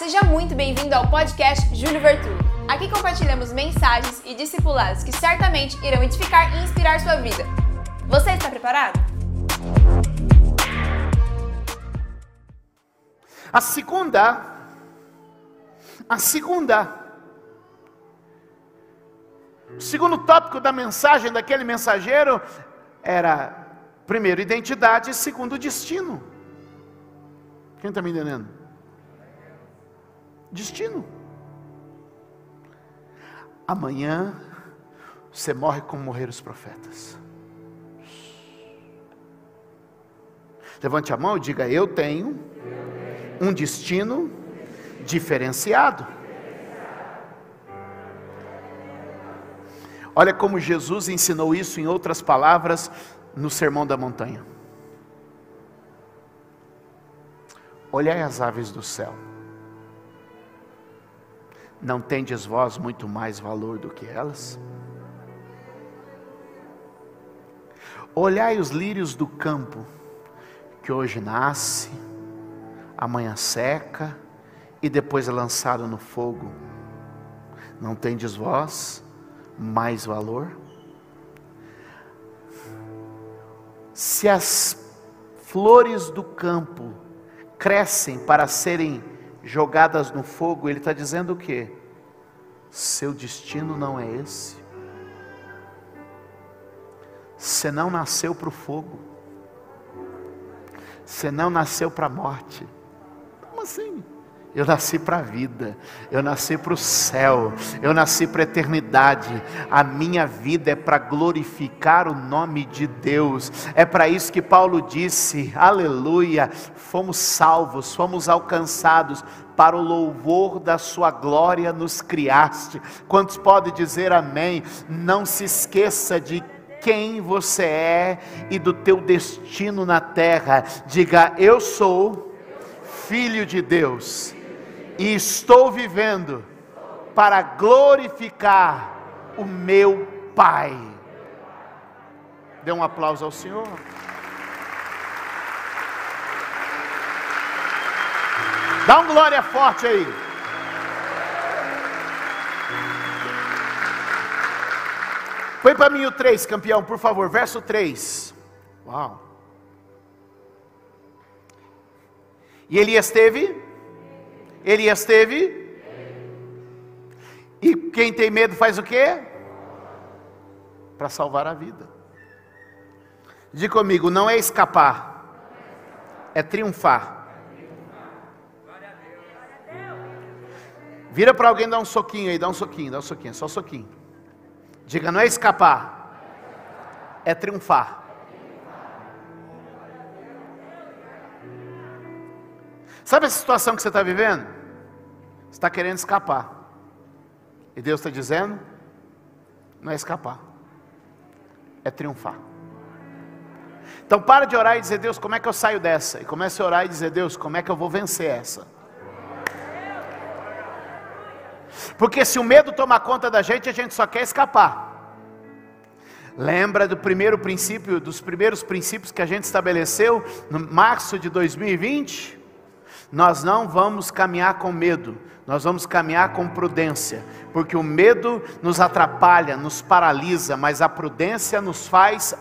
seja muito bem-vindo ao podcast Júlio Vertulo. Aqui compartilhamos mensagens e discipulados que certamente irão edificar e inspirar sua vida. Você está preparado? A segunda, a segunda, o segundo tópico da mensagem daquele mensageiro era, primeiro, identidade, e segundo, destino. Quem está me entendendo? Destino. Amanhã você morre como morreram os profetas. Levante a mão e diga: Eu tenho um destino diferenciado. Olha como Jesus ensinou isso em outras palavras no Sermão da Montanha. Olhai as aves do céu. Não tendes vós muito mais valor do que elas? Olhai os lírios do campo, que hoje nasce, amanhã seca e depois é lançado no fogo. Não tendes vós mais valor? Se as flores do campo crescem para serem jogadas no fogo, ele está dizendo o que? Seu destino não é esse. Você não nasceu para o fogo. Você não nasceu para a morte. Como assim? Eu nasci para a vida, eu nasci para o céu, eu nasci para a eternidade. A minha vida é para glorificar o nome de Deus. É para isso que Paulo disse: Aleluia! Fomos salvos, fomos alcançados para o louvor da Sua glória nos criaste. Quantos podem dizer amém? Não se esqueça de quem você é e do teu destino na terra. Diga: Eu sou filho de Deus e estou vivendo para glorificar o meu Pai. Dê um aplauso ao Senhor. Dá um glória forte aí. Põe para mim o 3, campeão, por favor, verso 3. Uau. E Elias teve? Elias teve? E quem tem medo faz o quê? Para salvar a vida. Diga comigo, não é escapar, é triunfar. Vira para alguém dar um soquinho aí, dá um soquinho, dá um soquinho, só um soquinho. Diga, não é escapar, é triunfar. Sabe essa situação que você está vivendo? Você está querendo escapar. E Deus está dizendo: não é escapar, é triunfar. Então para de orar e dizer, Deus, como é que eu saio dessa? E comece a orar e dizer, Deus, como é que eu vou vencer essa? Porque se o medo tomar conta da gente, a gente só quer escapar. Lembra do primeiro princípio, dos primeiros princípios que a gente estabeleceu no março de 2020? Nós não vamos caminhar com medo, nós vamos caminhar com prudência, porque o medo nos atrapalha, nos paralisa, mas a prudência nos faz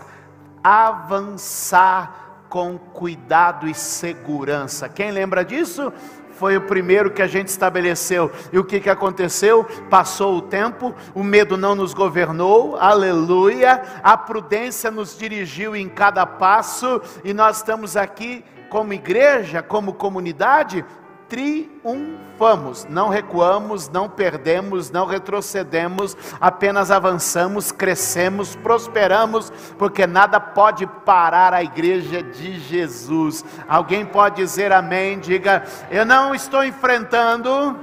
avançar com cuidado e segurança. Quem lembra disso? foi o primeiro que a gente estabeleceu. E o que, que aconteceu? Passou o tempo, o medo não nos governou, aleluia, a prudência nos dirigiu em cada passo, e nós estamos aqui como igreja, como comunidade, triunfamos, não recuamos, não perdemos, não retrocedemos, apenas avançamos, crescemos, prosperamos, porque nada pode parar a igreja de Jesus. Alguém pode dizer amém? Diga, eu não estou enfrentando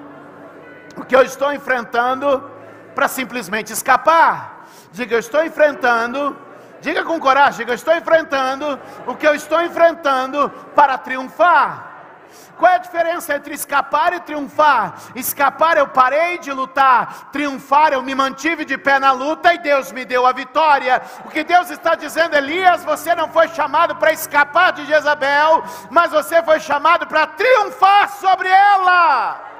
o que eu estou enfrentando para simplesmente escapar. Diga, eu estou enfrentando Diga com coragem, diga, eu estou enfrentando o que eu estou enfrentando para triunfar. Qual é a diferença entre escapar e triunfar? Escapar eu parei de lutar, triunfar eu me mantive de pé na luta e Deus me deu a vitória. O que Deus está dizendo, Elias, você não foi chamado para escapar de Jezabel, mas você foi chamado para triunfar sobre ela.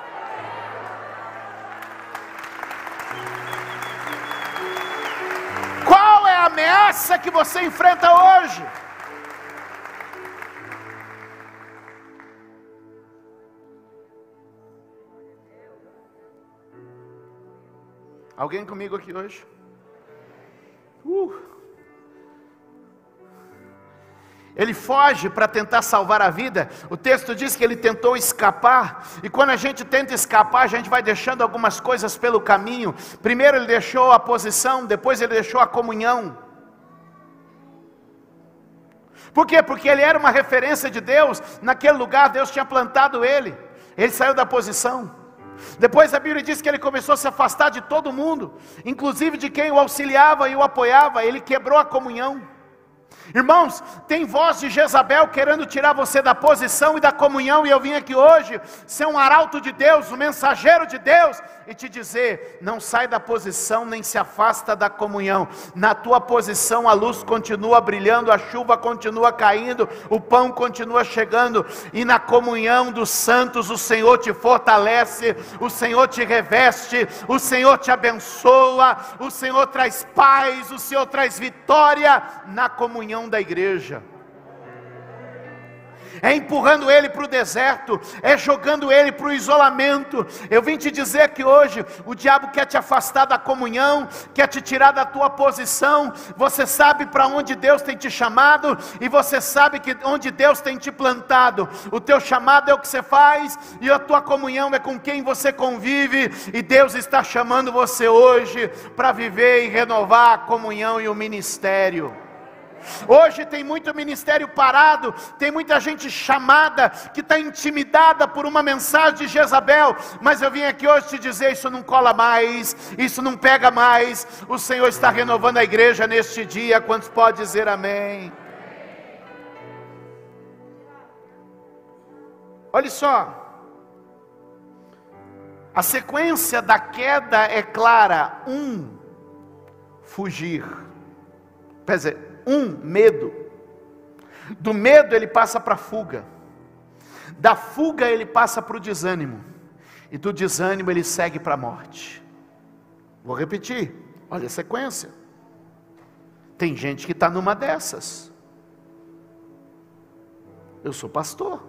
A ameaça que você enfrenta hoje. Alguém comigo aqui hoje? Uh. Ele foge para tentar salvar a vida. O texto diz que ele tentou escapar. E quando a gente tenta escapar, a gente vai deixando algumas coisas pelo caminho. Primeiro ele deixou a posição, depois ele deixou a comunhão. Por quê? Porque ele era uma referência de Deus. Naquele lugar, Deus tinha plantado ele. Ele saiu da posição. Depois a Bíblia diz que ele começou a se afastar de todo mundo, inclusive de quem o auxiliava e o apoiava. Ele quebrou a comunhão. Irmãos, tem voz de Jezabel querendo tirar você da posição e da comunhão, e eu vim aqui hoje ser um arauto de Deus, um mensageiro de Deus, e te dizer: não sai da posição nem se afasta da comunhão. Na tua posição a luz continua brilhando, a chuva continua caindo, o pão continua chegando, e na comunhão dos santos o Senhor te fortalece, o Senhor te reveste, o Senhor te abençoa, o Senhor traz paz, o Senhor traz vitória na comunhão da igreja é empurrando ele para o deserto, é jogando ele para o isolamento. Eu vim te dizer que hoje o diabo quer te afastar da comunhão, quer te tirar da tua posição. Você sabe para onde Deus tem te chamado e você sabe que onde Deus tem te plantado. O teu chamado é o que você faz e a tua comunhão é com quem você convive. E Deus está chamando você hoje para viver e renovar a comunhão e o ministério. Hoje tem muito ministério parado, tem muita gente chamada que está intimidada por uma mensagem de Jezabel, mas eu vim aqui hoje te dizer: isso não cola mais, isso não pega mais. O Senhor está renovando a igreja neste dia. Quantos pode dizer amém? Olha só, a sequência da queda é clara: um, fugir. Quer dizer, um, medo. Do medo ele passa para a fuga. Da fuga ele passa para o desânimo. E do desânimo ele segue para a morte. Vou repetir, olha a sequência. Tem gente que está numa dessas. Eu sou pastor.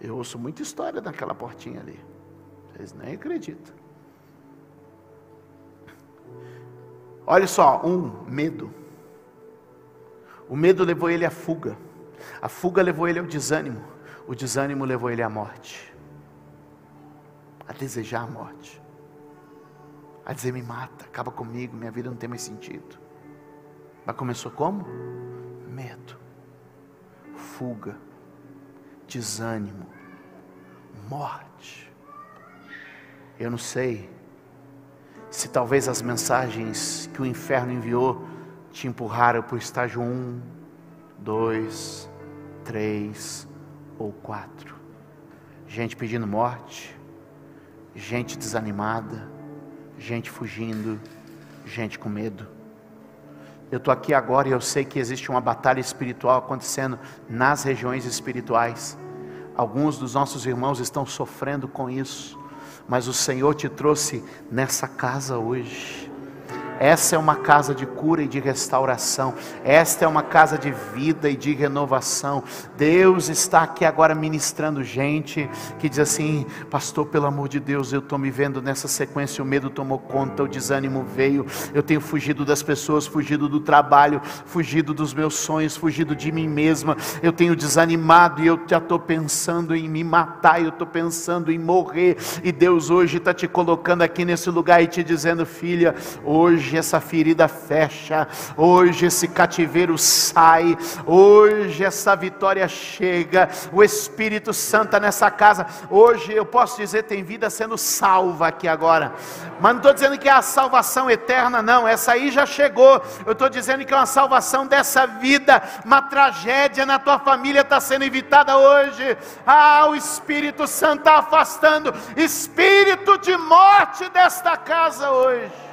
Eu ouço muita história daquela portinha ali. Vocês nem acreditam. Olha só, um, medo. O medo levou ele à fuga. A fuga levou ele ao desânimo. O desânimo levou ele à morte. A desejar a morte. A dizer: me mata, acaba comigo, minha vida não tem mais sentido. Mas começou como? Medo, fuga, desânimo, morte. Eu não sei se talvez as mensagens que o inferno enviou te empurraram para o estágio 1, 2, 3 ou 4. Gente pedindo morte, gente desanimada, gente fugindo, gente com medo. Eu estou aqui agora e eu sei que existe uma batalha espiritual acontecendo nas regiões espirituais. Alguns dos nossos irmãos estão sofrendo com isso, mas o Senhor te trouxe nessa casa hoje essa é uma casa de cura e de restauração. Esta é uma casa de vida e de renovação. Deus está aqui agora ministrando gente que diz assim: Pastor, pelo amor de Deus, eu estou me vendo nessa sequência. O medo tomou conta, o desânimo veio. Eu tenho fugido das pessoas, fugido do trabalho, fugido dos meus sonhos, fugido de mim mesma. Eu tenho desanimado e eu já estou pensando em me matar. Eu estou pensando em morrer. E Deus hoje está te colocando aqui nesse lugar e te dizendo: Filha, hoje hoje essa ferida fecha, hoje esse cativeiro sai, hoje essa vitória chega, o Espírito Santo nessa casa, hoje eu posso dizer, tem vida sendo salva aqui agora, mas não estou dizendo que é a salvação eterna, não, essa aí já chegou, eu estou dizendo que é uma salvação dessa vida, uma tragédia na tua família está sendo evitada hoje, ah, o Espírito Santo está afastando. Espírito de morte desta casa hoje.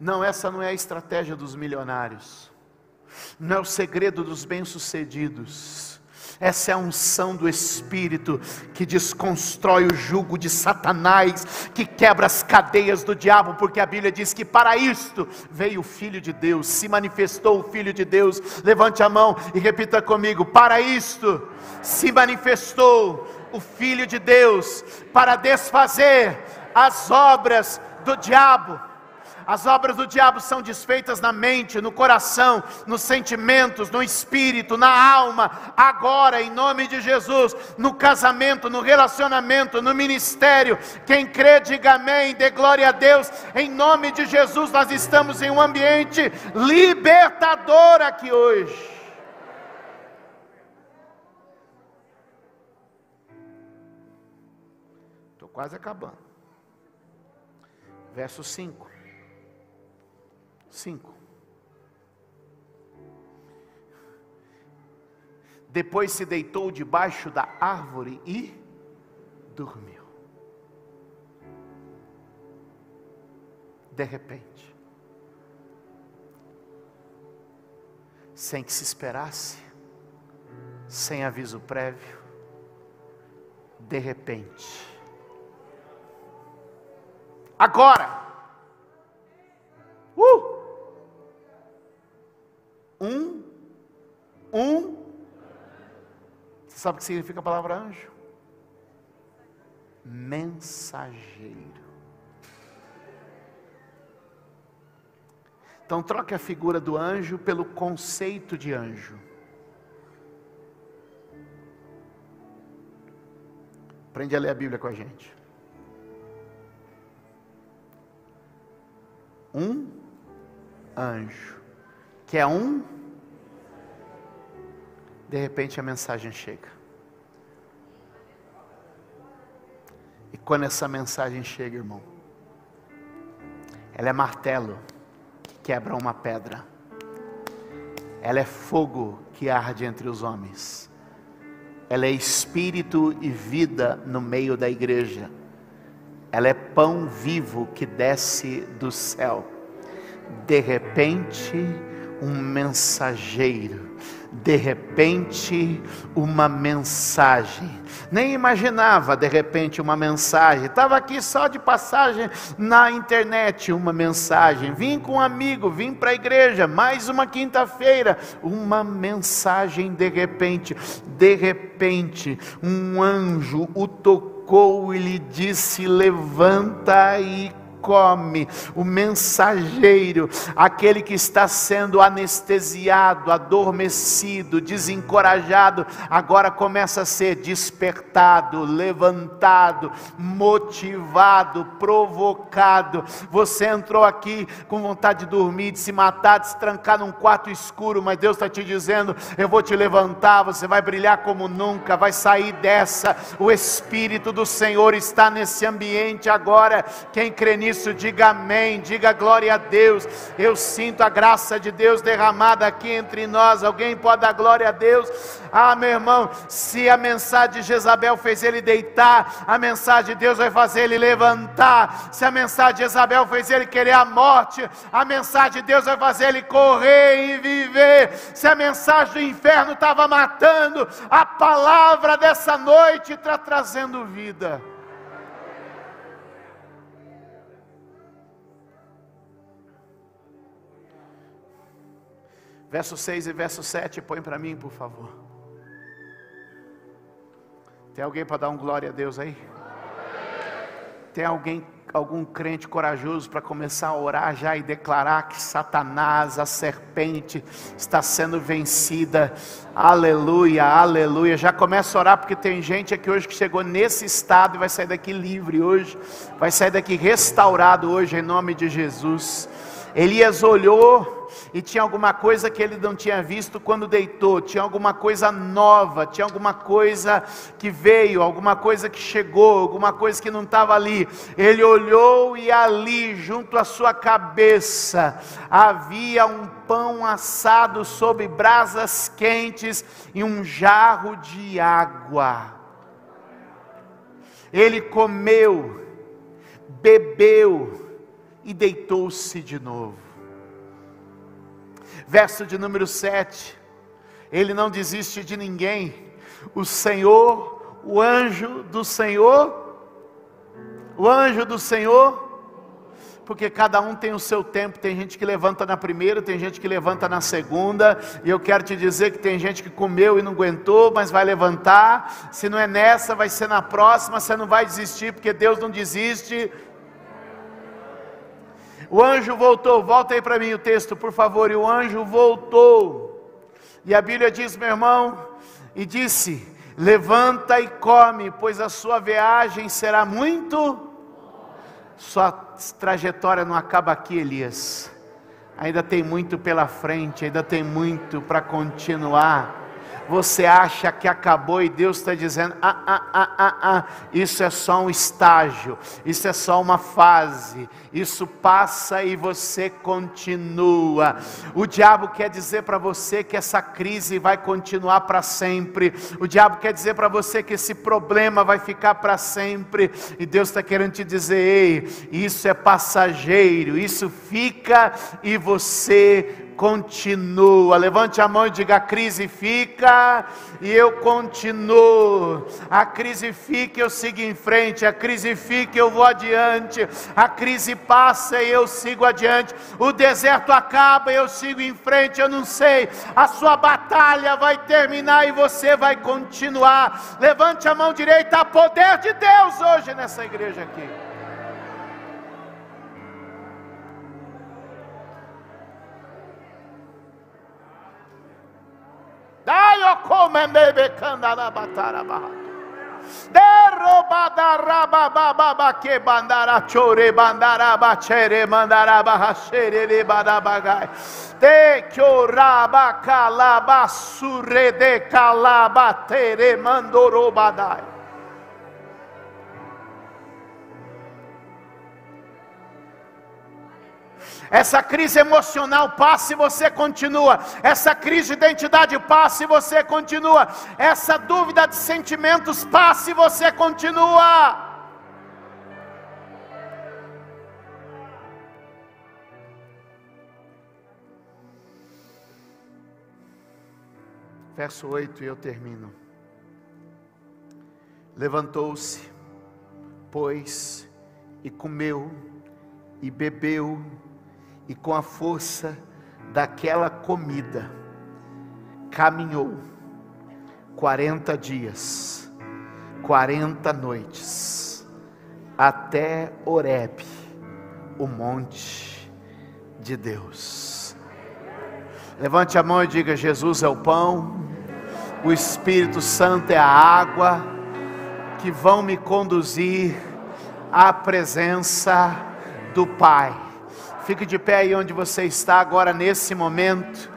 Não, essa não é a estratégia dos milionários, não é o segredo dos bem-sucedidos. Essa é a unção do Espírito que desconstrói o jugo de Satanás, que quebra as cadeias do diabo, porque a Bíblia diz que para isto veio o Filho de Deus, se manifestou o Filho de Deus. Levante a mão e repita comigo: para isto se manifestou o Filho de Deus, para desfazer as obras do diabo. As obras do diabo são desfeitas na mente, no coração, nos sentimentos, no espírito, na alma, agora, em nome de Jesus, no casamento, no relacionamento, no ministério. Quem crê, diga amém, dê glória a Deus. Em nome de Jesus, nós estamos em um ambiente libertador aqui hoje. Estou quase acabando. Verso 5. 5. Depois se deitou debaixo da árvore e dormiu. De repente, sem que se esperasse, sem aviso prévio, de repente, agora, sabe o que significa a palavra anjo? Mensageiro. Então troque a figura do anjo pelo conceito de anjo. Aprende a ler a Bíblia com a gente. Um anjo que é um, de repente a mensagem chega. E quando essa mensagem chega, irmão, ela é martelo que quebra uma pedra, ela é fogo que arde entre os homens, ela é espírito e vida no meio da igreja, ela é pão vivo que desce do céu. De repente, um mensageiro, de repente uma mensagem. Nem imaginava de repente uma mensagem. Estava aqui só de passagem na internet, uma mensagem. Vim com um amigo, vim para a igreja, mais uma quinta-feira, uma mensagem de repente. De repente, um anjo o tocou e lhe disse: Levanta e come, o mensageiro, aquele que está sendo anestesiado, adormecido, desencorajado, agora começa a ser despertado, levantado, motivado, provocado. Você entrou aqui com vontade de dormir, de se matar, de se trancar num quarto escuro, mas Deus está te dizendo: eu vou te levantar, você vai brilhar como nunca, vai sair dessa. O Espírito do Senhor está nesse ambiente agora. Quem crê nisso, isso, diga amém, diga glória a Deus. Eu sinto a graça de Deus derramada aqui entre nós. Alguém pode dar glória a Deus? Ah, meu irmão, se a mensagem de Jezabel fez ele deitar, a mensagem de Deus vai fazer ele levantar. Se a mensagem de Jezabel fez ele querer a morte, a mensagem de Deus vai fazer ele correr e viver. Se a mensagem do inferno estava matando, a palavra dessa noite está trazendo vida. Verso 6 e verso 7, põe para mim, por favor. Tem alguém para dar um glória a Deus aí? Tem alguém, algum crente corajoso para começar a orar já e declarar que Satanás, a serpente, está sendo vencida? Aleluia, aleluia. Já começa a orar porque tem gente aqui hoje que chegou nesse estado e vai sair daqui livre hoje, vai sair daqui restaurado hoje em nome de Jesus. Elias olhou e tinha alguma coisa que ele não tinha visto quando deitou, tinha alguma coisa nova, tinha alguma coisa que veio, alguma coisa que chegou, alguma coisa que não estava ali. Ele olhou e ali, junto à sua cabeça, havia um pão assado sobre brasas quentes e um jarro de água. Ele comeu, bebeu e deitou-se de novo verso de número 7. Ele não desiste de ninguém. o Senhor, o anjo do Senhor, o anjo do Senhor, porque cada um tem o seu tempo. Tem gente que levanta na primeira, tem gente que levanta na segunda. E eu quero te dizer que tem gente que comeu e não aguentou, mas vai levantar. Se não é nessa, vai ser na próxima. Você não vai desistir, porque Deus não desiste. O anjo voltou, volta aí para mim o texto, por favor. E o anjo voltou. E a Bíblia diz, meu irmão, e disse: Levanta e come, pois a sua viagem será muito sua trajetória não acaba aqui, Elias. Ainda tem muito pela frente, ainda tem muito para continuar você acha que acabou e Deus está dizendo: ah, ah, ah, ah, ah, isso é só um estágio, isso é só uma fase, isso passa e você continua. O diabo quer dizer para você que essa crise vai continuar para sempre, o diabo quer dizer para você que esse problema vai ficar para sempre, e Deus está querendo te dizer: ei, isso é passageiro, isso fica e você continua. Levante a mão e diga: a crise fica e eu continuo. A crise fica e eu sigo em frente. A crise fica e eu vou adiante. A crise passa e eu sigo adiante. O deserto acaba e eu sigo em frente. Eu não sei. A sua batalha vai terminar e você vai continuar. Levante a mão direita. Há poder de Deus hoje nessa igreja aqui. Choraba calaba surre de calaba tere mandoro Essa crise emocional passa e você continua. Essa crise de identidade passa e você continua. Essa dúvida de sentimentos passa e você continua. Verso 8 e eu termino. Levantou-se, pois, e comeu, e bebeu, e com a força daquela comida, caminhou 40 dias, 40 noites, até Oreb, o monte de Deus. Levante a mão e diga: Jesus é o pão, o Espírito Santo é a água que vão me conduzir à presença do Pai. Fique de pé aí onde você está agora nesse momento.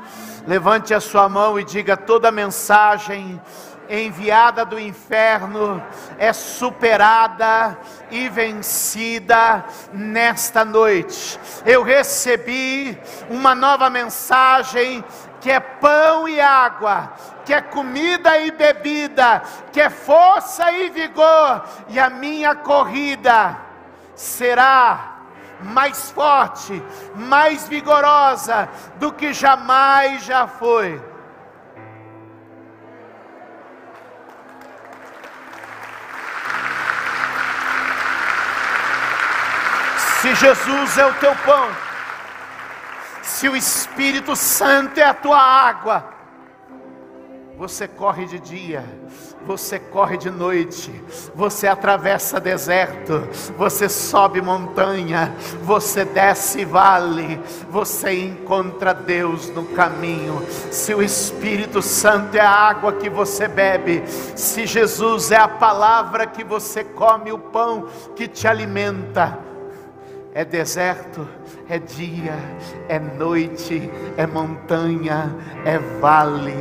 Levante a sua mão e diga: toda mensagem enviada do inferno é superada e vencida nesta noite. Eu recebi uma nova mensagem que é pão e água, que é comida e bebida, que é força e vigor, e a minha corrida será mais forte, mais vigorosa do que jamais já foi. Se Jesus é o teu pão, se o Espírito Santo é a tua água, você corre de dia, você corre de noite, você atravessa deserto, você sobe montanha, você desce vale, você encontra Deus no caminho. Se o Espírito Santo é a água que você bebe, se Jesus é a palavra que você come, o pão que te alimenta, é deserto, é dia, é noite, é montanha, é vale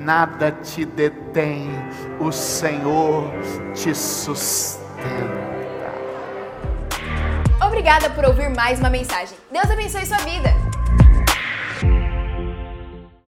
nada te detém, o Senhor te sustenta. Obrigada por ouvir mais uma mensagem. Deus abençoe sua vida.